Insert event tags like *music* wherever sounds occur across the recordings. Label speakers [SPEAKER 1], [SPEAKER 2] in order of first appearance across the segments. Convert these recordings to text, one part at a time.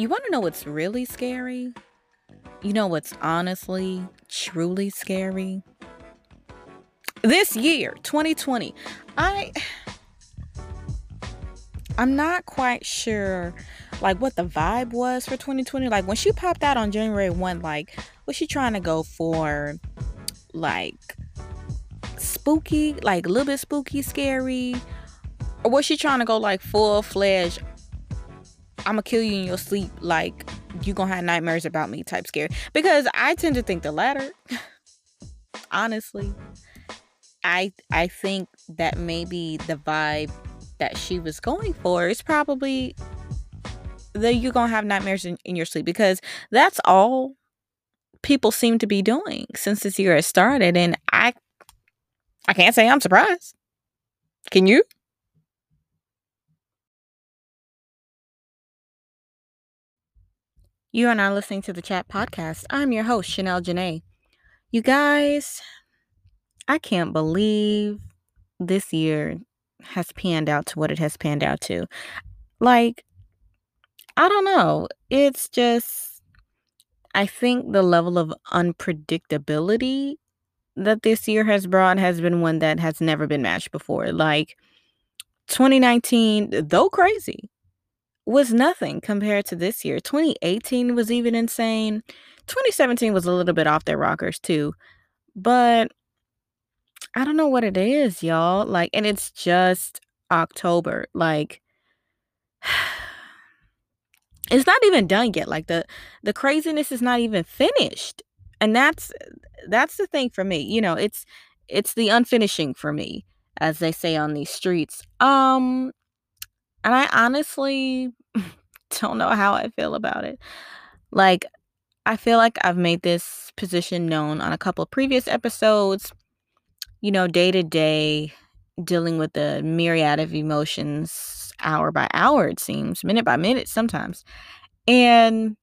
[SPEAKER 1] You want to know what's really scary? You know what's honestly, truly scary? This year, 2020, I I'm not quite sure like what the vibe was for 2020. Like when she popped out on January 1, like was she trying to go for like spooky, like a little bit spooky, scary? Or was she trying to go like full fledged I'm gonna kill you in your sleep, like you gonna have nightmares about me type scary? Because I tend to think the latter. *laughs* Honestly. I I think that maybe the vibe that she was going for is probably that you're gonna have nightmares in, in your sleep because that's all people seem to be doing since this year has started and i i can't say i'm surprised can you you are now listening to the chat podcast i'm your host chanel janae you guys i can't believe this year has panned out to what it has panned out to like I don't know. It's just, I think the level of unpredictability that this year has brought has been one that has never been matched before. Like 2019, though crazy, was nothing compared to this year. 2018 was even insane. 2017 was a little bit off their rockers too. But I don't know what it is, y'all. Like, and it's just October. Like, *sighs* it's not even done yet like the the craziness is not even finished and that's that's the thing for me you know it's it's the unfinishing for me as they say on these streets um and i honestly *laughs* don't know how i feel about it like i feel like i've made this position known on a couple of previous episodes you know day to day dealing with the myriad of emotions hour by hour, it seems, minute by minute sometimes. And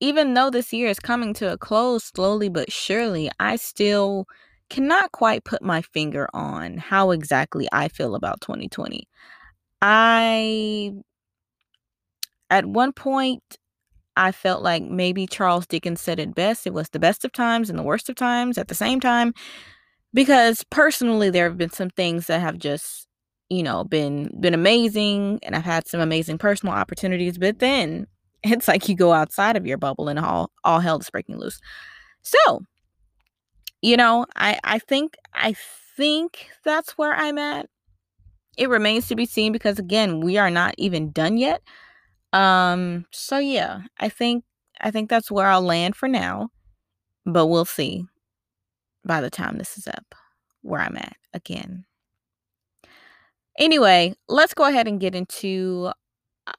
[SPEAKER 1] even though this year is coming to a close slowly but surely, I still cannot quite put my finger on how exactly I feel about 2020. I, at one point, I felt like maybe Charles Dickens said it best. It was the best of times and the worst of times at the same time. Because personally, there have been some things that have just you know been been amazing and i've had some amazing personal opportunities but then *laughs* it's like you go outside of your bubble and all all hell is breaking loose so you know i i think i think that's where i'm at it remains to be seen because again we are not even done yet um so yeah i think i think that's where i'll land for now but we'll see by the time this is up where i'm at again Anyway, let's go ahead and get into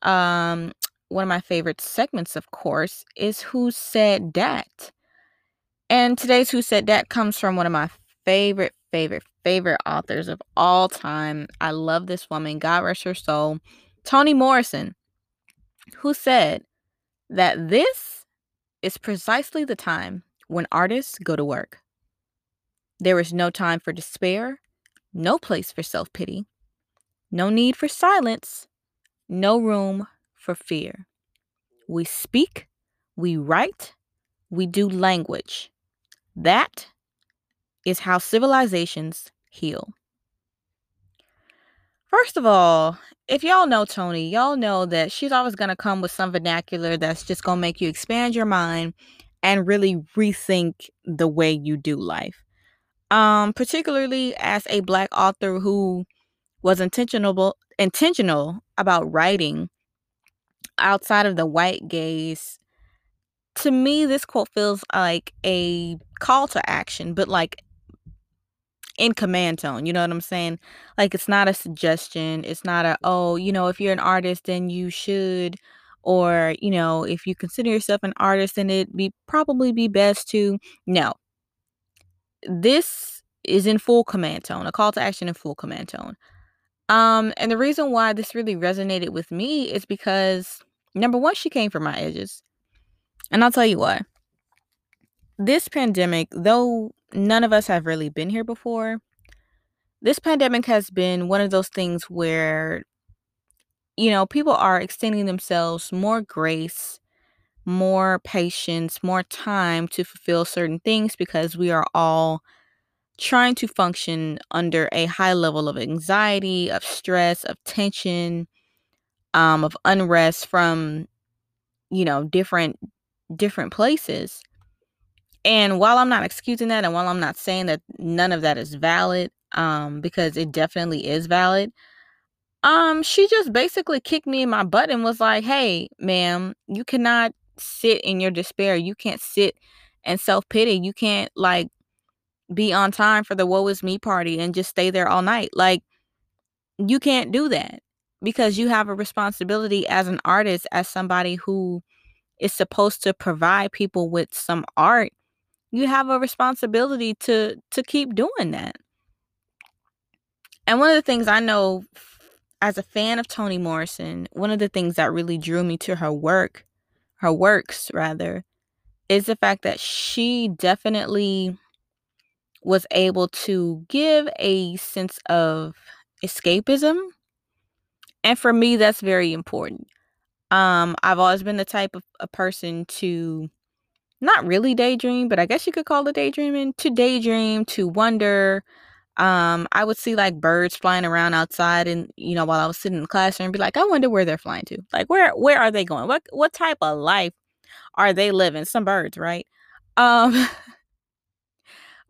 [SPEAKER 1] um one of my favorite segments, of course, is Who Said That? And today's Who Said That comes from one of my favorite, favorite, favorite authors of all time. I love this woman, God rest her soul, Toni Morrison, who said that this is precisely the time when artists go to work. There is no time for despair, no place for self pity, no need for silence, no room for fear. We speak, we write, we do language. That is how civilizations heal. First of all, if y'all know Toni, y'all know that she's always going to come with some vernacular that's just going to make you expand your mind and really rethink the way you do life. Um, particularly as a black author who was intentional intentional about writing outside of the white gaze to me this quote feels like a call to action but like in command tone you know what i'm saying like it's not a suggestion it's not a oh you know if you're an artist then you should or you know if you consider yourself an artist then it be probably be best to no this is in full command tone a call to action in full command tone um, and the reason why this really resonated with me is because number one, she came from my edges. And I'll tell you why. This pandemic, though none of us have really been here before, this pandemic has been one of those things where you know, people are extending themselves more grace, more patience, more time to fulfill certain things because we are all trying to function under a high level of anxiety, of stress, of tension, um, of unrest from, you know, different different places. And while I'm not excusing that, and while I'm not saying that none of that is valid, um, because it definitely is valid, um, she just basically kicked me in my butt and was like, "Hey, ma'am, you cannot sit in your despair. You can't sit and self pity. You can't like be on time for the woe is me party and just stay there all night. Like, you can't do that because you have a responsibility as an artist, as somebody who is supposed to provide people with some art. You have a responsibility to to keep doing that. And one of the things I know as a fan of Toni Morrison, one of the things that really drew me to her work, her works rather, is the fact that she definitely was able to give a sense of escapism. And for me, that's very important. Um, I've always been the type of a person to not really daydream, but I guess you could call it daydreaming, to daydream, to wonder. Um, I would see like birds flying around outside and you know, while I was sitting in the classroom be like, I wonder where they're flying to. Like where where are they going? What what type of life are they living? Some birds, right? Um *laughs*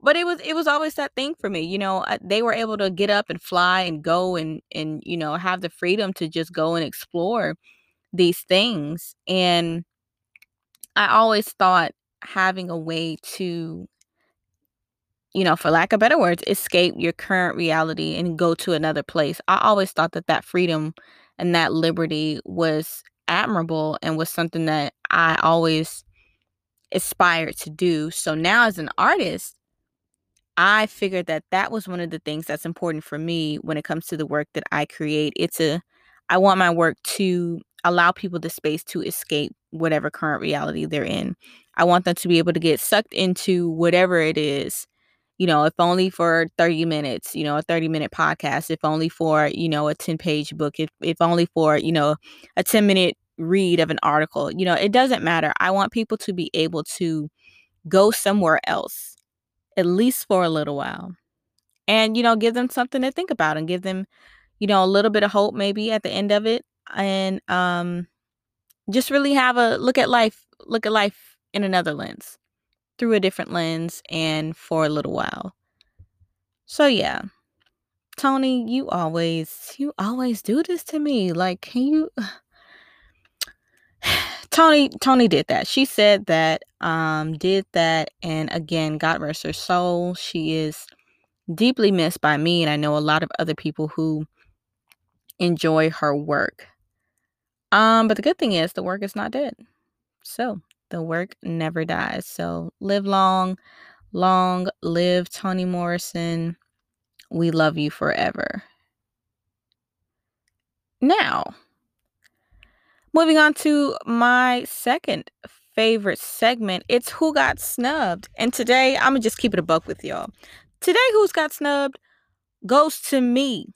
[SPEAKER 1] but it was it was always that thing for me you know they were able to get up and fly and go and and you know have the freedom to just go and explore these things and i always thought having a way to you know for lack of better words escape your current reality and go to another place i always thought that that freedom and that liberty was admirable and was something that i always aspired to do so now as an artist I figured that that was one of the things that's important for me when it comes to the work that I create. It's a I want my work to allow people the space to escape whatever current reality they're in. I want them to be able to get sucked into whatever it is. You know, if only for 30 minutes, you know, a 30 minute podcast, if only for, you know, a 10 page book, if, if only for, you know, a 10 minute read of an article. You know, it doesn't matter. I want people to be able to go somewhere else at least for a little while. And, you know, give them something to think about and give them, you know, a little bit of hope maybe at the end of it. And um just really have a look at life, look at life in another lens, through a different lens and for a little while. So yeah. Toni, you always you always do this to me. Like, can you *sighs* Toni Toni did that. She said that um did that and again God rest her soul. She is deeply missed by me and I know a lot of other people who enjoy her work. Um but the good thing is the work is not dead. So, the work never dies. So, live long, long live Toni Morrison. We love you forever. Now, Moving on to my second favorite segment, it's Who Got Snubbed. And today, I'm going to just keep it a buck with y'all. Today, Who's Got Snubbed goes to me.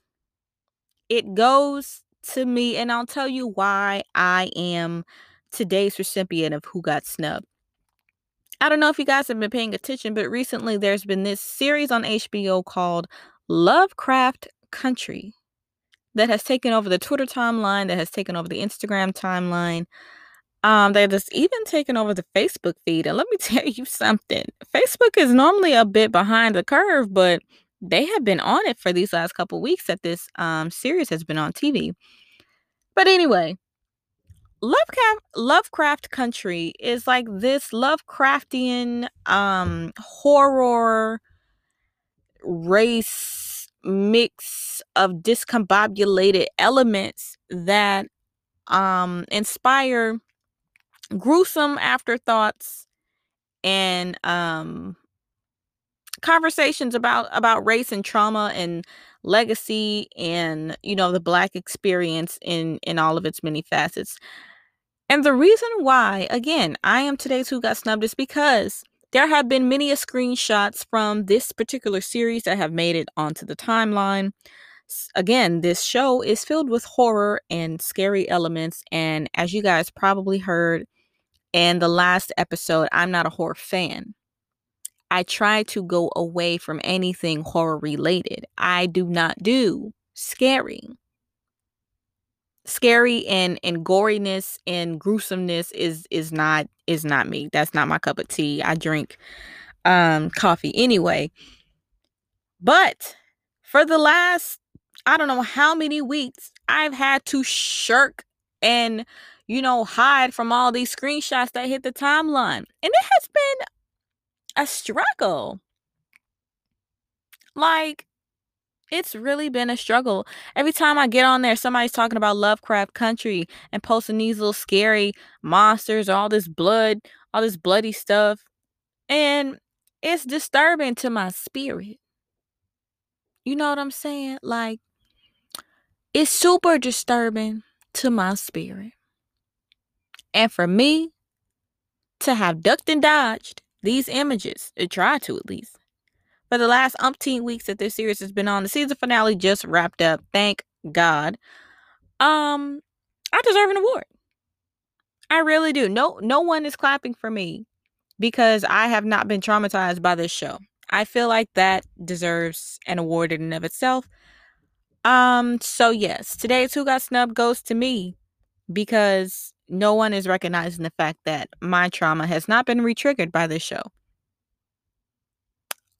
[SPEAKER 1] It goes to me, and I'll tell you why I am today's recipient of Who Got Snubbed. I don't know if you guys have been paying attention, but recently there's been this series on HBO called Lovecraft Country that has taken over the Twitter timeline, that has taken over the Instagram timeline, um, that has even taken over the Facebook feed. And let me *laughs* tell you something Facebook is normally a bit behind the curve, but they have been on it for these last couple weeks that this um, series has been on TV. But anyway, Lovecraft Lovecraft Country is like this Lovecraftian um horror race mix of discombobulated elements that um inspire gruesome afterthoughts and um conversations about about race and trauma and legacy and you know the black experience in in all of its many facets and the reason why again i am today's who got snubbed is because there have been many screenshots from this particular series that have made it onto the timeline. Again, this show is filled with horror and scary elements. And as you guys probably heard in the last episode, I'm not a horror fan. I try to go away from anything horror related. I do not do scary. Scary and and goriness and gruesomeness is is not is not me. That's not my cup of tea. I drink um coffee anyway. But for the last I don't know how many weeks I've had to shirk and you know hide from all these screenshots that hit the timeline. And it has been a struggle. Like it's really been a struggle. Every time I get on there, somebody's talking about Lovecraft Country and posting these little scary monsters, all this blood, all this bloody stuff. And it's disturbing to my spirit. You know what I'm saying? Like, it's super disturbing to my spirit. And for me to have ducked and dodged these images, or try to at least, for the last umpteen weeks that this series has been on, the season finale just wrapped up. Thank God. Um, I deserve an award. I really do. No, no one is clapping for me because I have not been traumatized by this show. I feel like that deserves an award in and of itself. Um, so yes, today's Who Got Snubbed goes to me because no one is recognizing the fact that my trauma has not been retriggered by this show.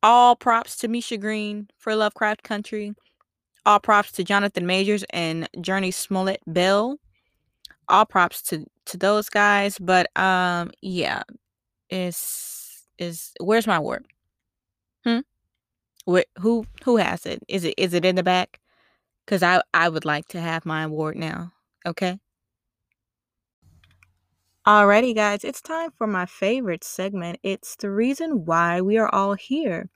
[SPEAKER 1] All props to Misha Green for Lovecraft Country. All props to Jonathan Majors and Jurnee Smollett Bell. All props to to those guys. But um, yeah, is is where's my award? Hmm. Where, who who has it? Is it is it in the back? Cause I I would like to have my award now. Okay. Alrighty, guys, it's time for my favorite segment. It's the reason why we are all here.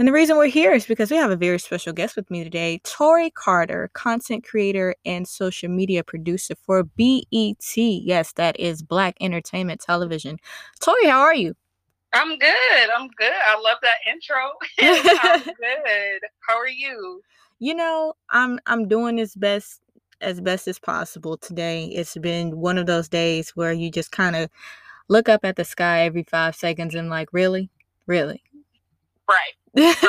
[SPEAKER 1] And the reason we're here is because we have a very special guest with me today, Tori Carter, content creator and social media producer for BET. Yes, that is Black Entertainment Television. Tori, how are you?
[SPEAKER 2] I'm good. I'm good. I love that intro. *laughs* I'm *laughs* good. How are you?
[SPEAKER 1] You know, I'm I'm doing as best as best as possible today. It's been one of those days where you just kind of look up at the sky every 5 seconds and like, really? Really?
[SPEAKER 2] Right. *laughs* That's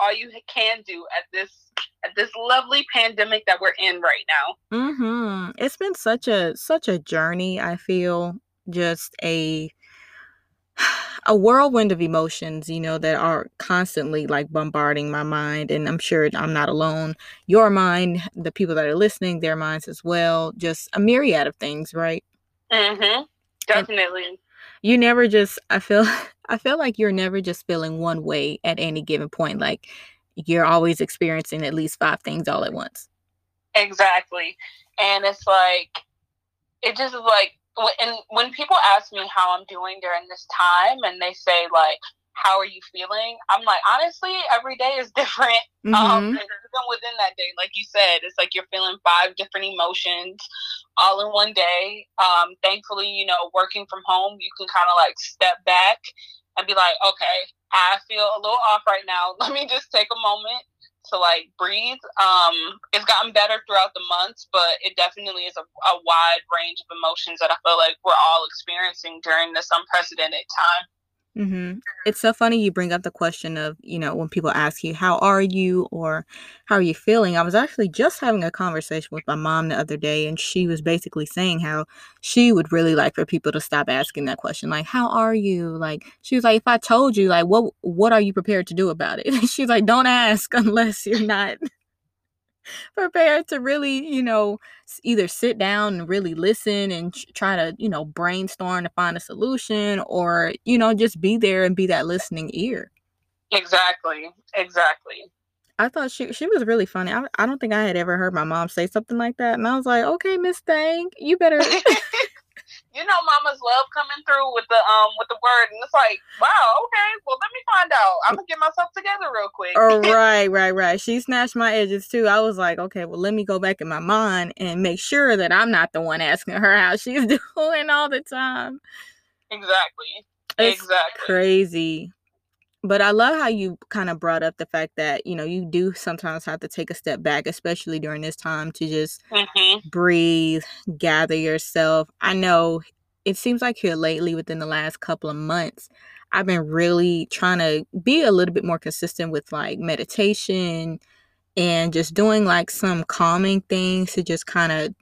[SPEAKER 2] all you can do at this at this lovely pandemic that we're in right now.
[SPEAKER 1] Mhm. It's been such a such a journey, I feel. Just a *sighs* a whirlwind of emotions, you know, that are constantly like bombarding my mind. And I'm sure I'm not alone. Your mind, the people that are listening, their minds as well. Just a myriad of things, right?
[SPEAKER 2] Mm-hmm. Definitely.
[SPEAKER 1] And you never just I feel *laughs* I feel like you're never just feeling one way at any given point. Like you're always experiencing at least five things all at once.
[SPEAKER 2] Exactly. And it's like it just is like and when people ask me how I'm doing during this time and they say like how are you feeling i'm like honestly every day is different *laughs*
[SPEAKER 1] mm-hmm.
[SPEAKER 2] um even within that day like you said it's like you're feeling five different emotions all in one day um thankfully you know working from home you can kind of like step back and be like okay i feel a little off right now *laughs* let me just take a moment to like breathe. Um, it's gotten better throughout the months, but it definitely is a, a wide range of emotions that I feel like we're all experiencing during this unprecedented time.
[SPEAKER 1] Mm-hmm. It's so funny you bring up the question of, you know, when people ask you, how are you or how are you feeling? I was actually just having a conversation with my mom the other day, and she was basically saying how she would really like for people to stop asking that question, like, how are you? Like, she was like, if I told you, like, what what are you prepared to do about it? *laughs* She's like, don't ask unless you're not prepared to really, you know, either sit down and really listen and try to, you know, brainstorm to find a solution or, you know, just be there and be that listening ear.
[SPEAKER 2] Exactly. Exactly.
[SPEAKER 1] I thought she she was really funny. I, I don't think I had ever heard my mom say something like that. And I was like, okay, Miss Thang, you better *laughs* *laughs* *laughs*
[SPEAKER 2] you know mamas love coming through with the um with the word and it's like wow okay well let me find out. I'm gonna get myself together real quick.
[SPEAKER 1] Oh *laughs* right right right. She snatched my edges too. I was like okay well let me go back in my mind and make sure that i'm not the one asking her how she's *laughs* doing all the time.
[SPEAKER 2] Exactly.
[SPEAKER 1] It's
[SPEAKER 2] exactly.
[SPEAKER 1] crazy but I love how you kind of brought up the fact that, you know, you do sometimes have to take a step back, especially during this time to just
[SPEAKER 2] Mm-hmm.
[SPEAKER 1] breathe, gather yourself. I know it seems like here lately within the last couple of months, I've been really trying to be a little bit more consistent with like meditation and just doing like some calming things to just kind of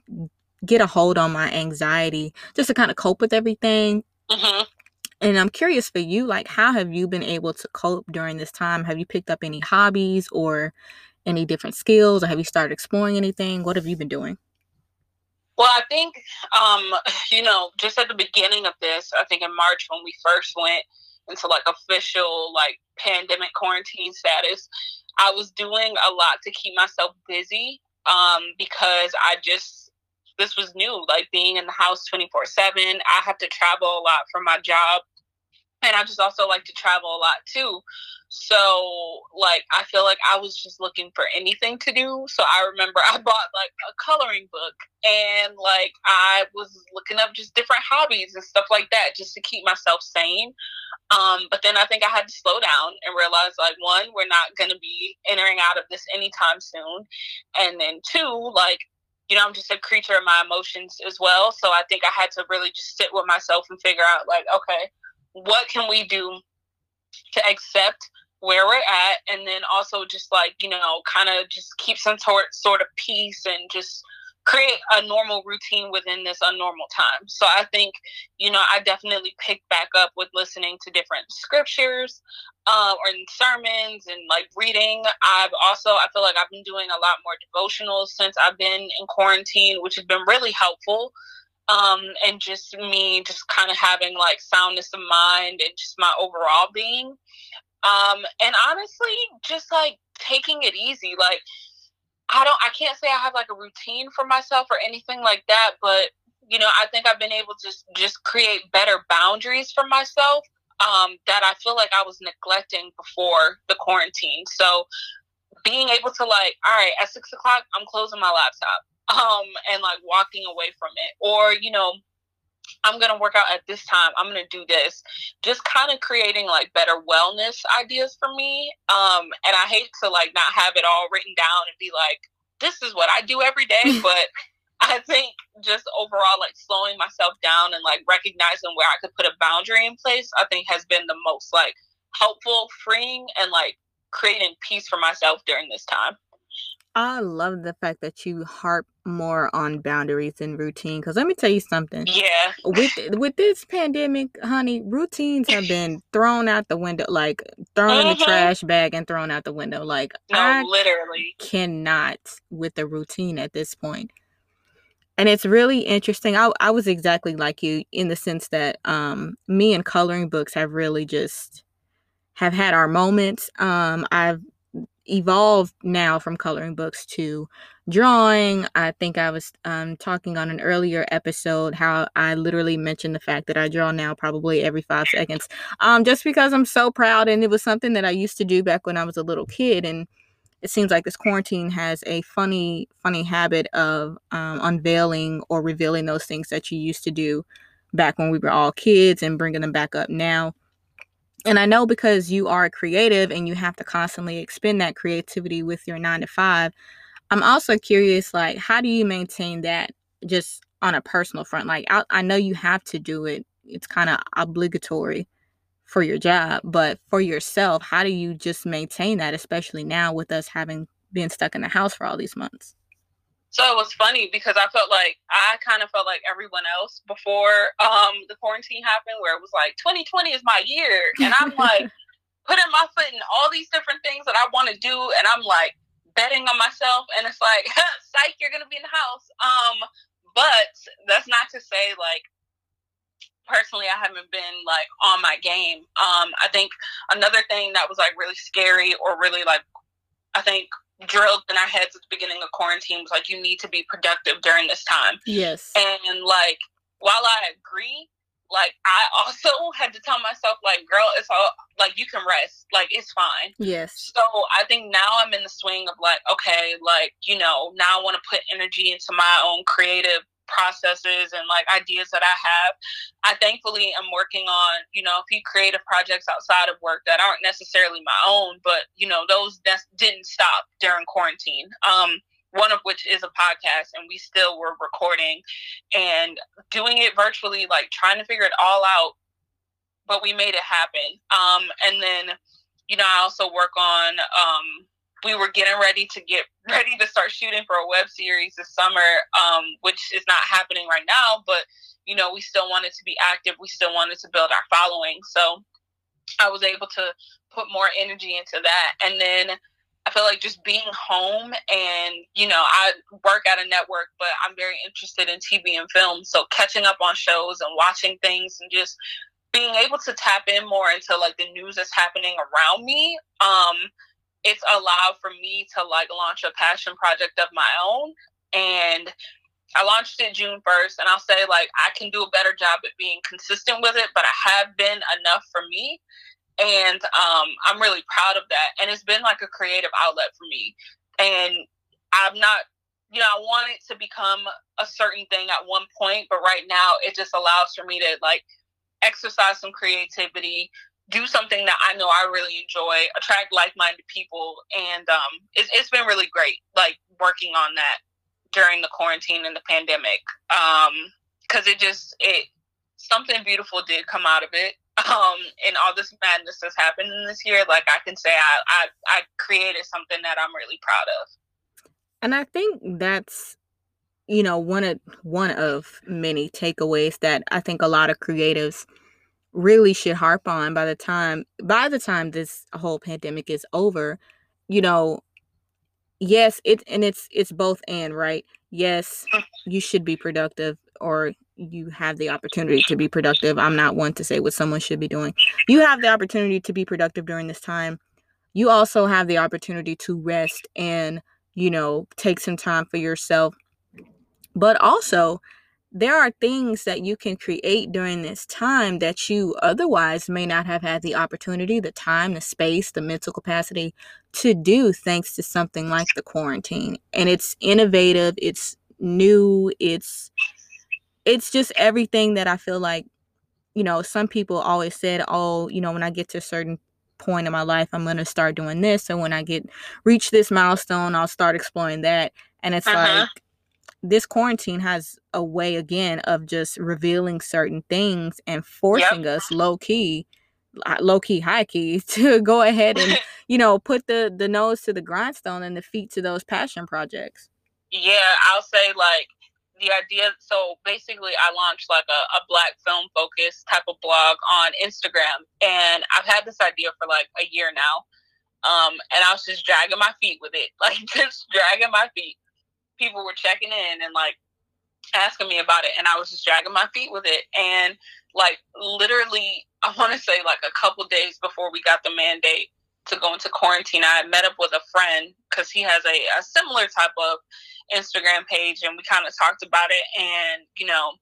[SPEAKER 1] get a hold on my anxiety, just to kind of cope with everything.
[SPEAKER 2] Mm-hmm.
[SPEAKER 1] And I'm curious for you, like, how have you been able to cope during this time? Have you picked up any hobbies or any different skills, or have you started exploring anything? What have you been doing?
[SPEAKER 2] Well, I think, um, *sighs* you know, just at the beginning of this, I think in March when we first went into like official like pandemic quarantine status, I was doing a lot to keep myself busy um, because I just, this was new, like being in the house 24 7. I have to travel a lot for my job. And I just also like to travel a lot too. So, like, I feel like I was just looking for anything to do. So, I remember *laughs* I bought like a coloring book and like I was looking up just different hobbies and stuff like that just to keep myself sane. Um, but then I think I had to slow down and realize like one, we're not gonna be entering out of this anytime soon. And then two, like, you know, I'm just a creature of my emotions as well. So I think I had to really just sit with myself and figure out like, okay, what can we do to accept where we're at and then also just like, you know, kind of just keep some sort sort of peace and just create a normal routine within this unnormal time. So I think, you know, I definitely picked back up with listening to different scriptures uh, or sermons and like reading. I've also, I feel like I've been doing a lot more devotionals since I've been in quarantine, which has been really helpful. Um, and just me just kind of having like soundness of mind and just my overall being. Um, and honestly, just like taking it easy. Like, I don't I can't say I have like a routine for myself or anything like that, but you know, I think I've been able to just, create better boundaries for myself um, that I feel like I was neglecting before the quarantine. So being able to like, all right, at six o'clock, I'm closing my laptop *laughs* um, and like walking away from it, or you know, I'm gonna work out at this time. I'm gonna do this. Just kind of creating like better wellness ideas for me. Um, and I hate to like not have it all written down and be like, this is what I do every day. *laughs* but I think just overall like slowing myself down and like recognizing where I could put a boundary in place, I think has been the most like helpful, freeing, and like creating peace for myself during this time.
[SPEAKER 1] I love the fact that you harp more on boundaries and routine. Because let me tell you something.
[SPEAKER 2] Yeah.
[SPEAKER 1] With with this pandemic, honey, routines have been *laughs* thrown out the window, like thrown in the
[SPEAKER 2] Mhm.
[SPEAKER 1] trash bag and thrown out the window. Like
[SPEAKER 2] No,
[SPEAKER 1] I
[SPEAKER 2] literally.
[SPEAKER 1] cannot with the routine at this point. And it's really interesting. I I was exactly like you in the sense that um me and coloring books have really just have had our moments. Um I've evolved now from coloring books to drawing. I think I was um talking on an earlier episode how I literally mentioned the fact that I draw now probably every 5 seconds. Um just because I'm so proud and it was something that I used to do back when I was a little kid and it seems like this quarantine has a funny funny habit of um, unveiling or revealing those things that you used to do back when we were all kids and bringing them back up now and i know because you are creative and you have to constantly expend that creativity with your nine to five i'm also curious like how do you maintain that just on a personal front like i, I know you have to do it it's kind of obligatory for your job, but for yourself, how do you just maintain that, especially now with us having been stuck in the house for all these months?
[SPEAKER 2] So it was funny because I felt like I kind of felt like everyone else before um, the quarantine happened, where it was like 2020 is my year, and I'm *laughs* like putting my foot in all these different things that I want to do, and I'm like betting on myself, and it's like, *laughs* psych, you're gonna be in the house. Um, but that's not to say like personally I haven't been like on my game. Um, I think another thing that was like really scary or really like I think drilled in our heads at the beginning of quarantine was like you need to be productive during this time.
[SPEAKER 1] Yes.
[SPEAKER 2] And like while I agree, like I also *laughs* had to tell myself like girl it's all like you can rest like it's fine
[SPEAKER 1] yes
[SPEAKER 2] so i think now i'm in the swing of like okay like you know now i want to put energy into my own creative processes and like ideas that I have. I thankfully am working on, you know, a few creative projects outside of work that aren't necessarily my own, but you know, those that didn't stop during quarantine. Um, one of which is a podcast and we still were recording and doing it virtually like trying to figure it all out but we made it happen um, and then you know i also work on um, we were getting ready to get *laughs* ready to start shooting for a web series this summer um, which is not happening right now but you know we still wanted to be active. We still wanted to build our following. So i was able to put more energy into that. And then I feel like just being home and, you know, I work at a network, but I'm very interested in TV and film. So catching up on shows and watching things and just being able to tap in more into like the news that's happening around me, um, it's allowed for me to like launch a passion project of my own. And I launched it June 1st, and I'll say like I can do a better job at being consistent with it, but I have been enough for me and um, I'm really proud of that. And it's been like a creative outlet for me. And I'm not, you know, I want it to become a certain thing at one point, but right now it just allows for me to like exercise some creativity, do something that I know I really enjoy, attract like-minded people, and um, it's, it's been really great, like working on that during the quarantine and the pandemic, because um, it just it something beautiful did come out of it *laughs* um and all this madness that's happened this year like i can say I, I i created something that i'm really proud of.
[SPEAKER 1] And i think that's you know one of one of many takeaways that i think a lot of creatives really should harp on by the time by the time this whole pandemic is over you know yes it and it's it's both and right yes you should be productive or you have the opportunity to be productive. I'm not one to say what someone should be doing. You have the opportunity to be productive during this time. You also have the opportunity to rest and, you know, take some time for yourself. But also, there are things that you can create during this time that you otherwise may not have had the opportunity, the time, the space, the mental capacity to do thanks to something like the quarantine. And it's innovative, it's new, it's it's just everything that I feel like, you know, some people always said, oh, you know, when I get to a certain point in my life, I'm going to start doing this. And when I get reach this milestone, I'll start exploring that. And it's uh-huh. like this quarantine has a way again of just revealing certain things and forcing yep. us low key low key high key *laughs* to go ahead and *laughs* you know put the the nose to the grindstone and the feet to those passion projects
[SPEAKER 2] yeah i'll say like the idea so basically i launched like a, a black film focus type of blog on instagram and i've had this idea for like a year now um, and i was just dragging my feet with it *laughs* like just dragging my feet people were checking in and like asking me about it and i was just dragging my feet with it and like literally i want to say like a couple days before we got the mandate to go into quarantine, I met up with a friend because he has a, a similar type of Instagram page, and we kind of talked about it. And you know,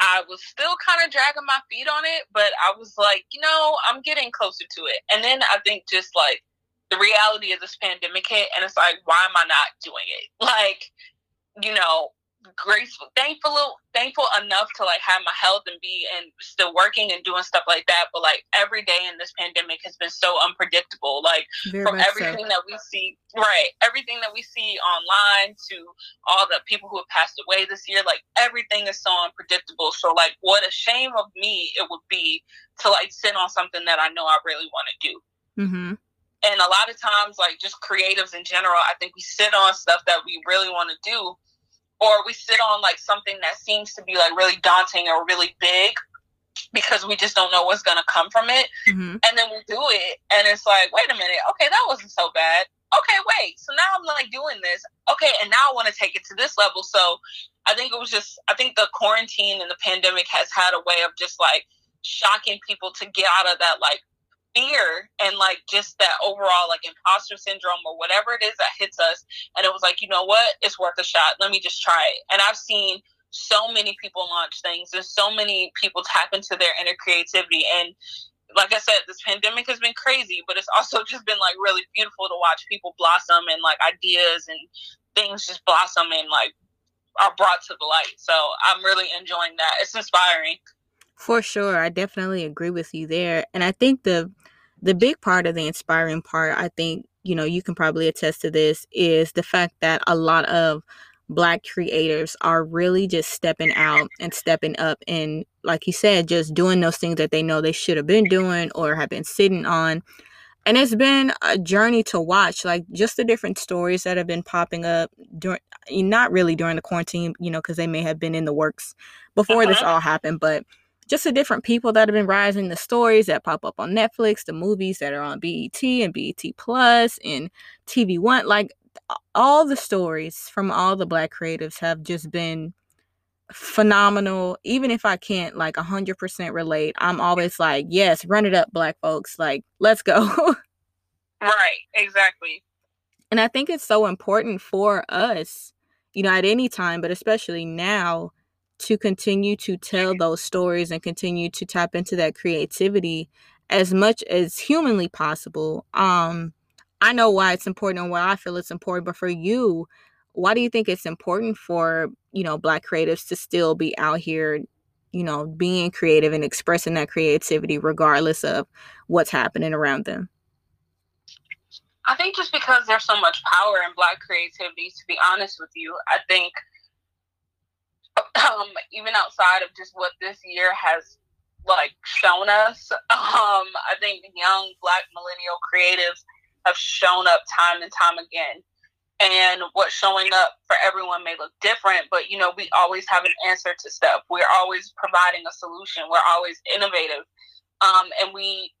[SPEAKER 2] I was still kind of dragging my feet on it, but I was like, you know, I'm getting closer to it. And then I think just like the reality of this pandemic hit, and it's like, why am I not doing it? *laughs* Like, you know, grateful, thankful, thankful enough to like have my health and be and still working and doing stuff like that. But like every day in this pandemic has been so unpredictable. Like Very from everything so. that we see, right? Everything that we see online to all the people who have passed away this year, like everything is so unpredictable. So like, what a shame of me it would be to like sit on something that I know I really want to do. Mm-hmm. And a lot of times, like just creatives in general, I think we sit on stuff that we really want to do or we sit on like something that seems to be like really daunting or really big because we just don't know what's going to come from it. Mm-hmm. And then we do it and it's like, wait a minute, okay, that wasn't so bad. Okay, wait. So now I'm like doing this. Okay, and now I want to take it to this level. So I think it was just I think the quarantine and the pandemic has had a way of just like shocking people to get out of that like fear and like just that overall like imposter syndrome or whatever it is that hits us. And it was like, you know what? It's worth a shot. Let me just try it. And I've seen so many people launch things and so many people tap into their inner creativity. And like I said, this pandemic has been crazy, but it's also *laughs* just been like really beautiful to watch people blossom and like ideas and things just blossom and like are brought to the light. So I'm really enjoying that. It's inspiring.
[SPEAKER 1] For sure, I definitely agree with you there, and I think the the big part of the inspiring part, I think you know you can probably attest to this, is the fact that a lot of black creators are really just stepping out and stepping up and like you said just doing those things that they know they should have been doing or have been sitting on and it's been a journey to watch like just the different stories that have been popping up during not really during the quarantine you know because they may have been in the works before uh-huh. this all happened but just the different people that have been rising the stories that pop up on netflix the movies that are on bet and bet plus and tv one like all the stories from all the black creatives have just been phenomenal. Even if i can't like 100% relate i'm always like yes run it up black folks like let's go. *laughs*
[SPEAKER 2] Right exactly.
[SPEAKER 1] And i think it's so important for us you know at any time but especially now to continue to tell those stories and continue to tap into that creativity as much as humanly possible um i know why it's important and why i feel it's important but for you why do you think it's important for you know black creatives to still be out here you know being creative and expressing that creativity regardless of what's happening around them?
[SPEAKER 2] I think just because there's so much power in black creativity to be honest with you i think *laughs* um, even outside of just what this year has like shown us. *laughs* Um, i think young black millennial creatives have shown up time and time again. And what's showing up for everyone may look different but you know we always have an answer to stuff. We're always providing a solution. We're always innovative. Um, and we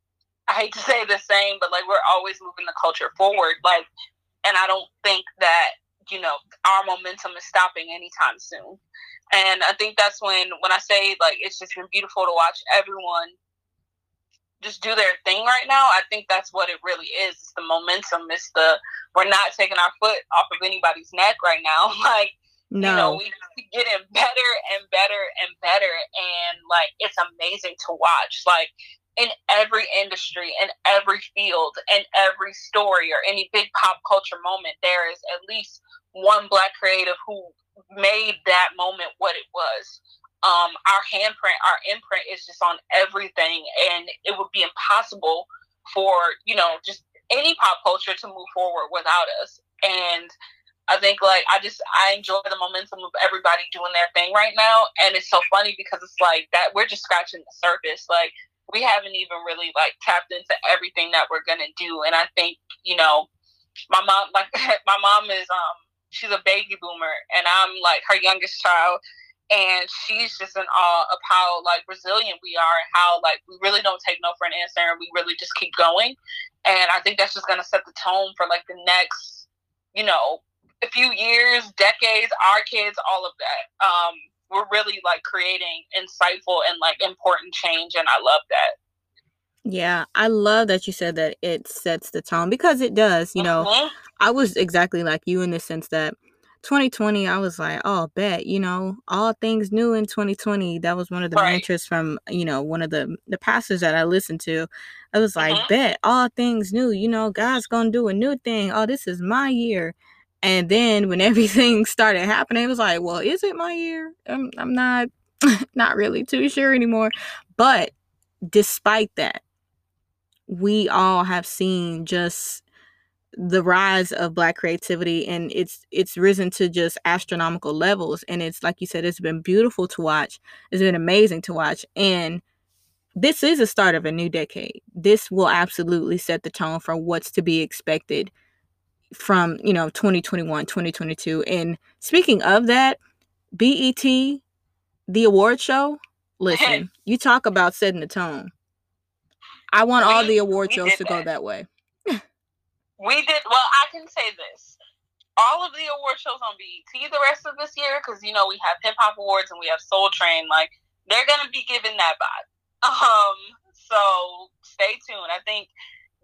[SPEAKER 2] i hate to say the same but like we're always moving the culture forward. Like and i don't think that you know our momentum is stopping anytime soon and i think that's when when i say like it's just been beautiful to watch everyone just do their thing right now. I think that's what it really is. It's the momentum. It's the we're not taking our foot off of anybody's neck right now. *laughs* Like no. you know, we getting better and better and better, and like it's amazing to watch. Like in every industry, in every field, in every story or any big pop culture moment, there is at least one black creative who made that moment what it was um, our handprint, our imprint is just on everything, and it would be impossible for you know just any pop culture to move forward without us. And I think like I just I enjoy the momentum of everybody doing their thing right now, and it's so funny because it's like that we're just scratching the surface. Like we haven't even really like tapped into everything that we're gonna do, and I think you know my mom like *laughs* my mom is um she's a baby boomer, and I'm like her youngest child and she's just in awe of how like resilient we are and how like we really don't take no for an answer and we really just keep going and i think that's just to set the tone for like the next you know a few years decades our kids all of that. Um we're really like creating insightful and like important change and i love that
[SPEAKER 1] yeah, I love that you said that it sets the tone because it does. You know, mm-hmm. I was exactly like you in the sense that 2020, I was like, oh, bet, you know, all things new in 2020. That was one of the right. mantras from, you know, one of the the pastors that I listened to. I was like, mm-hmm. bet, all things new, you know, God's gonna do a new thing. Oh, this is my year. And then when *laughs* everything started happening, it was like, well, is it my year? I'm, I'm not *laughs* not really too sure anymore. But despite that, we all have seen just the rise of black creativity and it's it's risen to just astronomical levels and it's like you said it's been beautiful to watch it's been amazing to watch and this is a start of a new decade this will absolutely set the tone for what's to be expected from you know 2021 2022 and speaking of that bet the award show listen *laughs* you talk about setting the tone i want all the award shows to go that way
[SPEAKER 2] we did well. I can say this: all of the award shows on BET the rest of this year, because you know we have Hip Hop Awards and we have Soul Train. Like they're gonna be given that vibe. *laughs* Um, so stay tuned. I think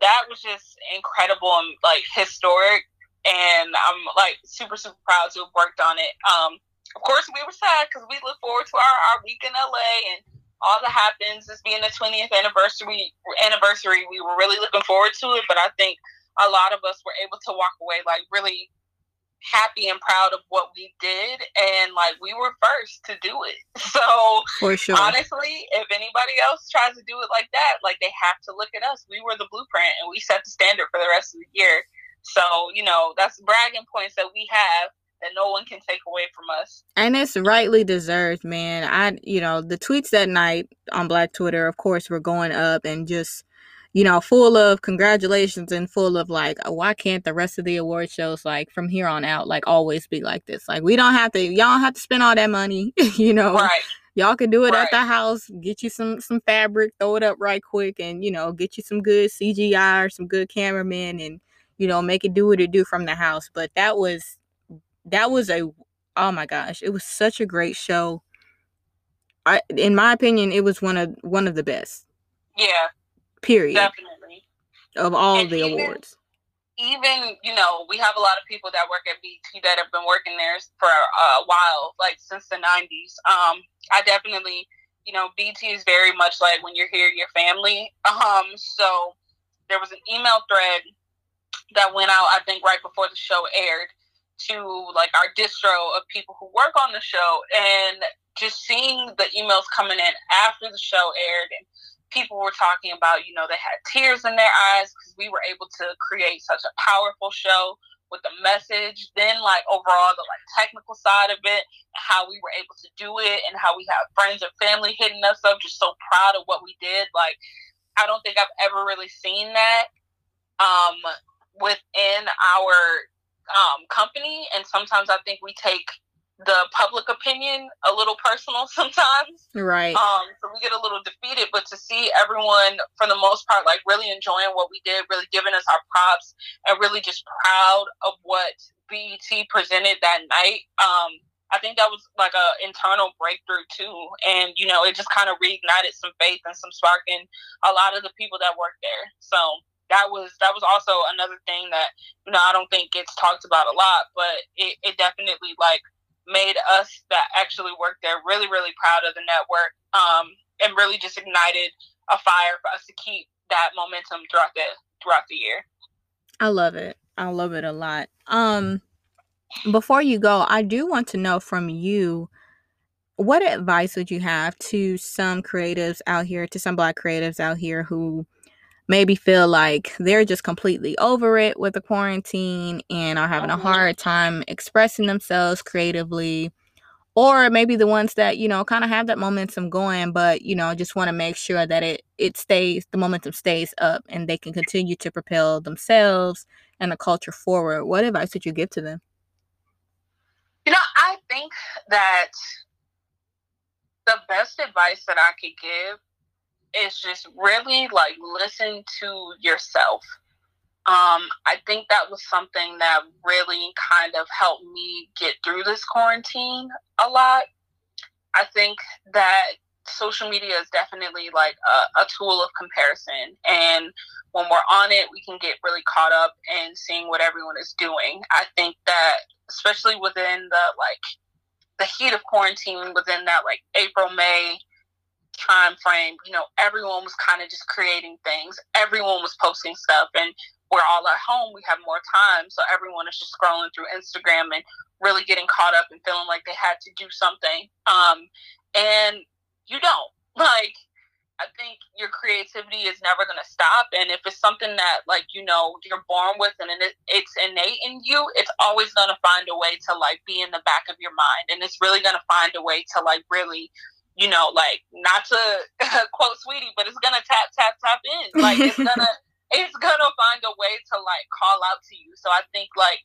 [SPEAKER 2] that was just incredible and like historic, and I'm like super super proud to have worked on it. Um, of course we were sad because we look forward to our, our week in LA and all that happens. This being the 20th anniversary anniversary, we were really looking forward to it. But I think a lot of us were able to walk away like really happy and proud of what we did and like we were first to do it. *laughs* So
[SPEAKER 1] for sure.
[SPEAKER 2] honestly if anybody else tries to do it like that like they have to look at us. We were the blueprint and we set the standard for the rest of the year. So you know that's bragging points that we have that no one can take away from us.
[SPEAKER 1] And it's rightly deserved man. I you know the tweets that night on black twitter of course were going up and just you know, full of congratulations and full of like, oh, why can't the rest of the award shows like from here on out like always be like this? Like we don't have to, y'all don't have to spend all that money, *laughs* you know.
[SPEAKER 2] Right.
[SPEAKER 1] Y'all can do it right. at the house. Get you some some fabric, throw it up right quick, and you know, get you some good CGI or some good cameramen, and you know, make it do what it do from the house. But that was that was a oh my gosh, it was such a great show. I, in my opinion, it was one of one of the best.
[SPEAKER 2] Yeah,
[SPEAKER 1] Period.
[SPEAKER 2] Definitely.
[SPEAKER 1] Of all and the even, awards.
[SPEAKER 2] Even, you know, we have a lot of people that work at BET that have been working there for a while, like since the 90s. Um, I definitely, you know, BET is very much like when you're here, your family. Um, so there was an email thread that went out, I think, right before the show aired to like our distro of people who work on the show and just seeing the emails coming in after the show aired and people were talking about, you know, they had tears in their eyes because we were able to create such a powerful show with the message. Then, like overall, the like technical side of it, how we were able to do it, and how we have friends and family hitting us up, just so proud of what we did. Like, I don't think I've ever really seen that um, within our um, company, and sometimes I think we take the public opinion a little personal *laughs* sometimes.
[SPEAKER 1] Right.
[SPEAKER 2] Um, so we get a little defeated, but to see everyone for the most part like really enjoying what we did, really giving us our props and really just proud of what BET presented that night. Um, I think that was like a internal breakthrough too. And, you know, it just kind of reignited some faith and some spark in a lot of the people that work there. So that was that was also another thing that, you know, I don't think gets talked about a lot, but it, it definitely like made us that actually worked there really, really proud of the network um, and really just ignited a fire for us to keep that momentum throughout the throughout the year.
[SPEAKER 1] I love it. I love it a lot. Um, before you go, I do want to know from you what advice would you have to some creatives out here, to some black creatives out here who maybe feel like they're just completely over it with the quarantine and are having a mm-hmm. hard time expressing themselves creatively or maybe the ones that you know kind of have that momentum going but you know just want to make sure that it it stays the momentum stays up and they can continue to propel themselves and the culture forward what advice would you give to them
[SPEAKER 2] you know i think that the best advice that i could give is just really like listen to yourself. Um, I think that was something that really kind of helped me get through this quarantine a lot. I think that social media is definitely like a, a tool of comparison. And when we're on it, we can get really caught up in seeing what everyone is doing. I think that, especially within the like the heat of quarantine, within that like April, May time frame, you know, everyone was kind of just creating things. Everyone was posting stuff, and we're all at home. We have more time, so everyone is just scrolling through Instagram and really getting caught up and feeling like they had to do something. Um, and you don't *laughs* like. I think your creativity is never going to stop, and if it's something that like you know you're born with and it, it's innate in you, it's always going to find a way to like be in the back of your mind, and it's really going to find a way to like really you know, like not to *laughs* quote Saweetie, but it's gonna tap tap tap in. Like it's *laughs* gonna it's gonna find a way to like call out to you. So I think like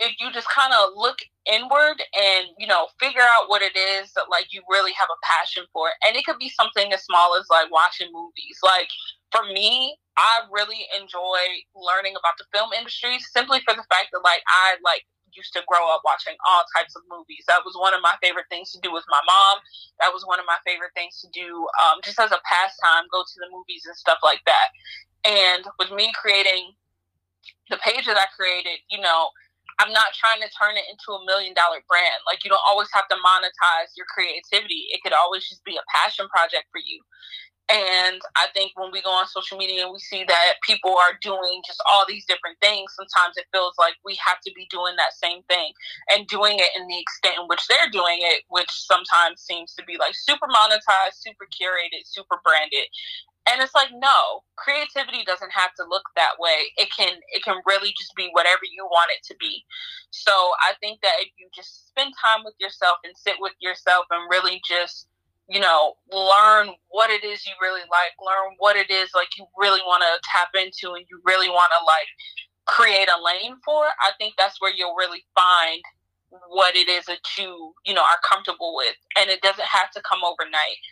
[SPEAKER 2] if you just kind of look inward and you know figure out what it is that like you really have a passion for and it could be something as small as like watching movies like for me i really enjoy learning about the film industry simply for the fact that like i like used to grow up watching all types of movies. That was one of my favorite things to do with my mom. That was one of my favorite things to do um, just as a pastime, go to the movies and stuff like that. And with me creating the page that I created, you know, I'm not trying to turn it into a million dollar brand. Like you don't always have to monetize your creativity. It could always just be a passion project for you. And I think when we go on social media and we see that people are doing just all these different things, sometimes it feels like we have to be doing that same thing and doing it in the extent in which they're doing it, which sometimes seems to be like super monetized, super curated, super branded. And it's like, no, creativity doesn't have to look that way. It can it can really just be whatever you want it to be. So I think that if you just spend time with yourself and sit with yourself and really just you know, learn what it is you really like, learn what it is like you really want to tap into and you really want to like create a lane for, I think that's where you'll really find what it is that you, you know, are comfortable with. And it doesn't have to come overnight.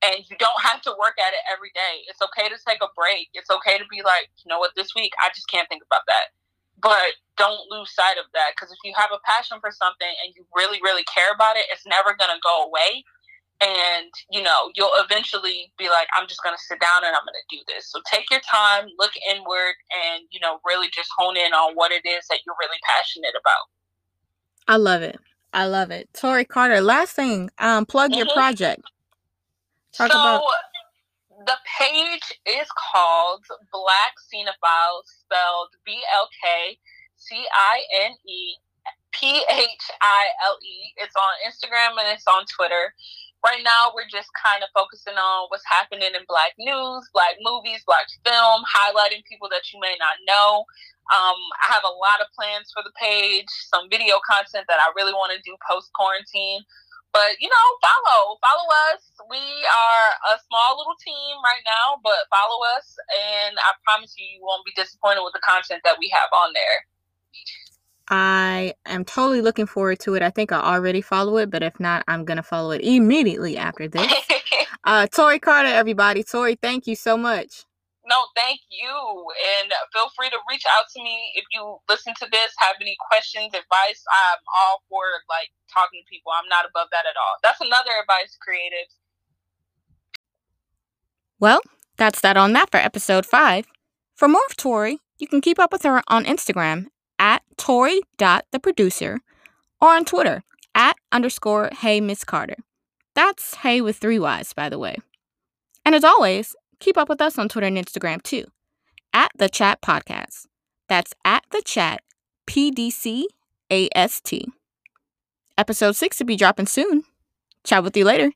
[SPEAKER 2] And you don't have to work at it every day. It's okay to take a break. It's okay to be like, you know what, this week I just can't think about that. But don't lose sight of that because if you have a passion for something and you really, really care about it, it's never going to go away and you know you'll eventually be like i'm just going to sit down and i'm going to do this. So take your time look inward and you know really just hone in on what it is that you're really passionate about.
[SPEAKER 1] I love it. I love it. Tori carter last thing um plug mm-hmm. your project.
[SPEAKER 2] Talk so about- the page is called black cinephile spelled b-l-k c-i-n-e p-h-i-l-e it's on instagram and it's on twitter right now we're just kind of focusing on what's happening in black news black movies black film highlighting people that you may not know. Um, i have a lot of plans for the page some video content that i really want to do post quarantine but you know follow follow us. We are a small little team right now but follow us and i promise you you won't be disappointed with the content that we have on there
[SPEAKER 1] I am totally looking forward to it. I think I already follow it, but if not, I'm gonna follow it immediately after *laughs* this. uh, Tori Carter, everybody. Tori, thank you so much.
[SPEAKER 2] No, thank you. And feel free to reach out to me if you listen to this, have any questions, advice. I'm all for like talking to people. I'm not above that at all. That's another advice, creatives.
[SPEAKER 1] Well, that's that on that for episode five. For more of Tori, you can keep up with her on Instagram at Tori.theproducer or on Twitter at underscore Hey Miss Carter. That's Hey with three Y's, by the way. And as always, keep up with us on Twitter and Instagram too, at The Chat Podcast. That's at The Chat PDCAST. Episode 6 will be dropping soon. Chat with you later.